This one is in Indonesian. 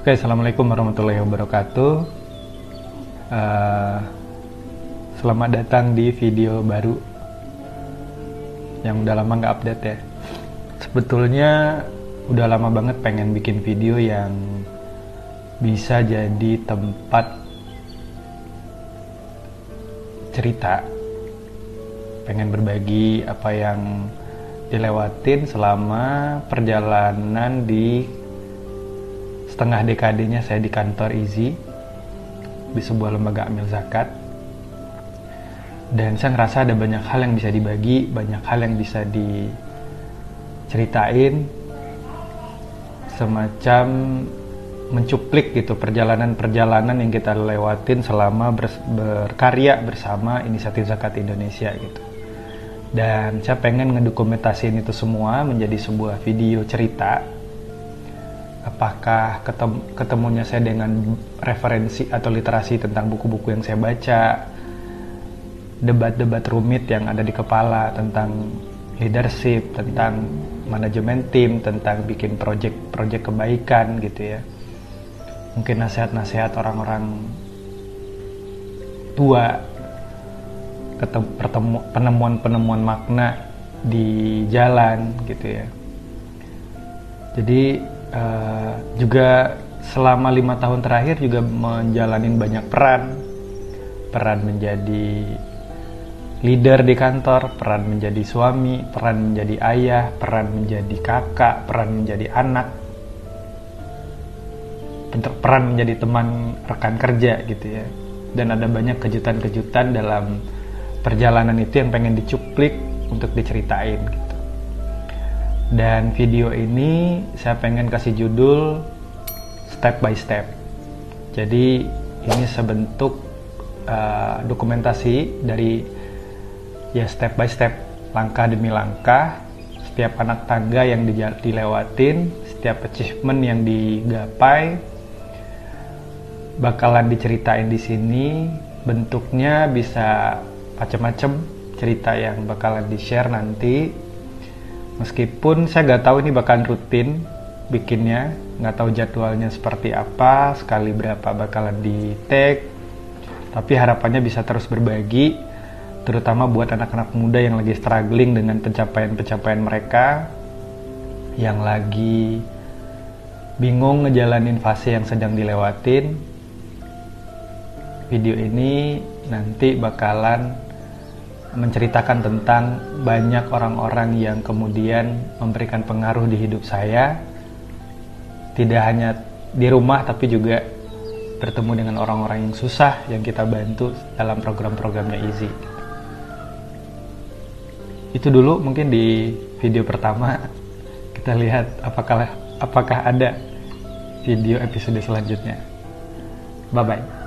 Oke, assalamualaikum warahmatullahi wabarakatuh. Uh, selamat datang di video baru yang udah lama nggak update ya. Sebetulnya udah lama banget pengen bikin video yang bisa jadi tempat cerita. Pengen berbagi apa yang dilewatin selama perjalanan di setengah dekadenya saya di kantor Easy di sebuah lembaga amil zakat. Dan saya ngerasa ada banyak hal yang bisa dibagi banyak hal yang bisa diceritain. Semacam mencuplik gitu perjalanan-perjalanan yang kita lewatin selama ber, berkarya bersama Inisiatif Zakat Indonesia gitu. Dan saya pengen ngedokumentasiin itu semua menjadi sebuah video cerita apakah ketem ketemunya saya dengan referensi atau literasi tentang buku-buku yang saya baca, debat-debat rumit yang ada di kepala tentang leadership, tentang manajemen tim, tentang bikin project-project kebaikan gitu ya. Mungkin nasihat-nasihat orang-orang tua, penemuan-penemuan makna di jalan gitu ya. Jadi uh, juga selama lima tahun terakhir juga menjalani banyak peran peran menjadi leader di kantor peran menjadi suami peran menjadi ayah peran menjadi kakak peran menjadi anak peran menjadi teman rekan kerja gitu ya dan ada banyak kejutan-kejutan dalam perjalanan itu yang pengen dicuplik untuk diceritain gitu. Dan video ini saya pengen kasih judul step by step. Jadi ini sebentuk uh, dokumentasi dari ya step by step, langkah demi langkah, setiap anak tangga yang dilewatin, setiap achievement yang digapai bakalan diceritain di sini. Bentuknya bisa macam-macam cerita yang bakalan di-share nanti meskipun saya nggak tahu ini bakalan rutin bikinnya nggak tahu jadwalnya seperti apa sekali berapa bakalan di tag tapi harapannya bisa terus berbagi terutama buat anak-anak muda yang lagi struggling dengan pencapaian-pencapaian mereka yang lagi bingung ngejalanin fase yang sedang dilewatin. Video ini nanti bakalan menceritakan tentang banyak orang-orang yang kemudian memberikan pengaruh di hidup saya. Tidak hanya di rumah tapi juga bertemu dengan orang-orang yang susah yang kita bantu dalam program-programnya Easy. Itu dulu mungkin di video pertama. Kita lihat apakah apakah ada video episode selanjutnya. Bye bye